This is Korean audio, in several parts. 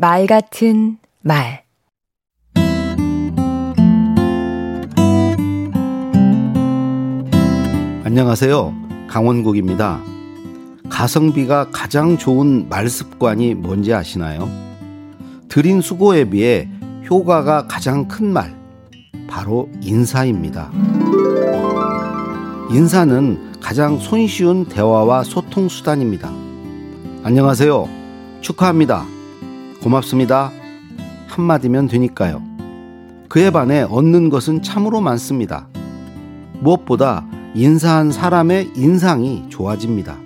말 같은 말 안녕하세요. 강원국입니다. 가성비가 가장 좋은 말 습관이 뭔지 아시나요? 드린 수고에 비해 효과가 가장 큰 말, 바로 인사입니다. 인사는 가장 손쉬운 대화와 소통 수단입니다. 안녕하세요. 축하합니다. 고맙습니다. 한마디면 되니까요. 그에 반해 얻는 것은 참으로 많습니다. 무엇보다 인사한 사람의 인상이 좋아집니다.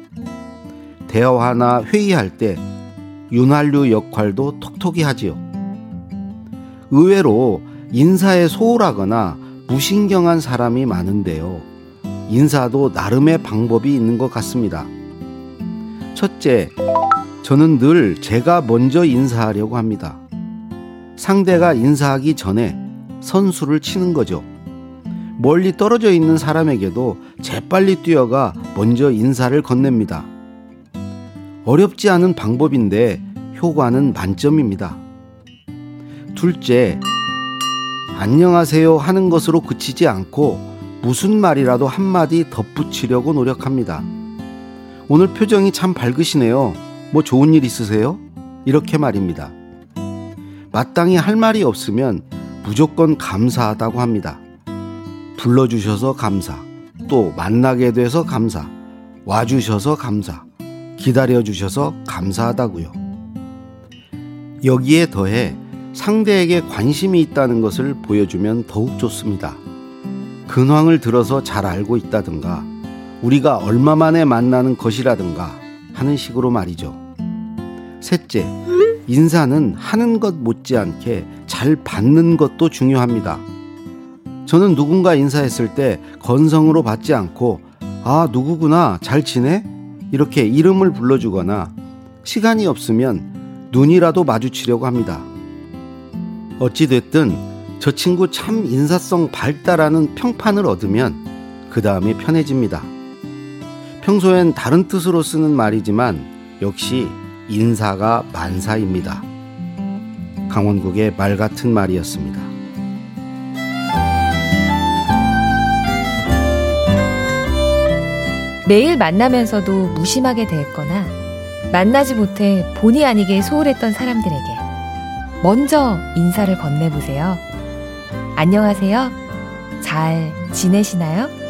대화나 회의할 때 윤활유 역할도 톡톡히 하지요. 의외로 인사에 소홀하거나 무신경한 사람이 많은데요. 인사도 나름의 방법이 있는 것 같습니다. 첫째, 저는 늘 제가 먼저 인사하려고 합니다. 상대가 인사하기 전에 선수를 치는 거죠. 멀리 떨어져 있는 사람에게도 재빨리 뛰어가 먼저 인사를 건넵니다. 어렵지 않은 방법인데 효과는 만점입니다. 둘째, 안녕하세요 하는 것으로 그치지 않고 무슨 말이라도 한마디 덧붙이려고 노력합니다. 오늘 표정이 참 밝으시네요. 뭐 좋은 일 있으세요? 이렇게 말입니다. 마땅히 할 말이 없으면 무조건 감사하다고 합니다. 불러주셔서 감사, 또 만나게 돼서 감사, 와주셔서 감사, 기다려주셔서 감사하다고요. 여기에 더해 상대에게 관심이 있다는 것을 보여주면 더욱 좋습니다. 근황을 들어서 잘 알고 있다든가, 우리가 얼마 만에 만나는 것이라든가 하는 식으로 말이죠. 셋째, 인사는 하는 것 못지않게 잘 받는 것도 중요합니다. 저는 누군가 인사했을 때 건성으로 받지 않고, 아, 누구구나, 잘 지내? 이렇게 이름을 불러주거나 시간이 없으면 눈이라도 마주치려고 합니다. 어찌됐든 저 친구 참 인사성 밝다라는 평판을 얻으면 그 다음이 편해집니다. 평소엔 다른 뜻으로 쓰는 말이지만 역시 인사가 만사입니다. 강원국의 말 같은 말이었습니다. 매일 만나면서도 무심하게 대했거나 만나지 못해 본의 아니게 소홀했던 사람들에게 먼저 인사를 건네보세요. 안녕하세요. 잘 지내시나요?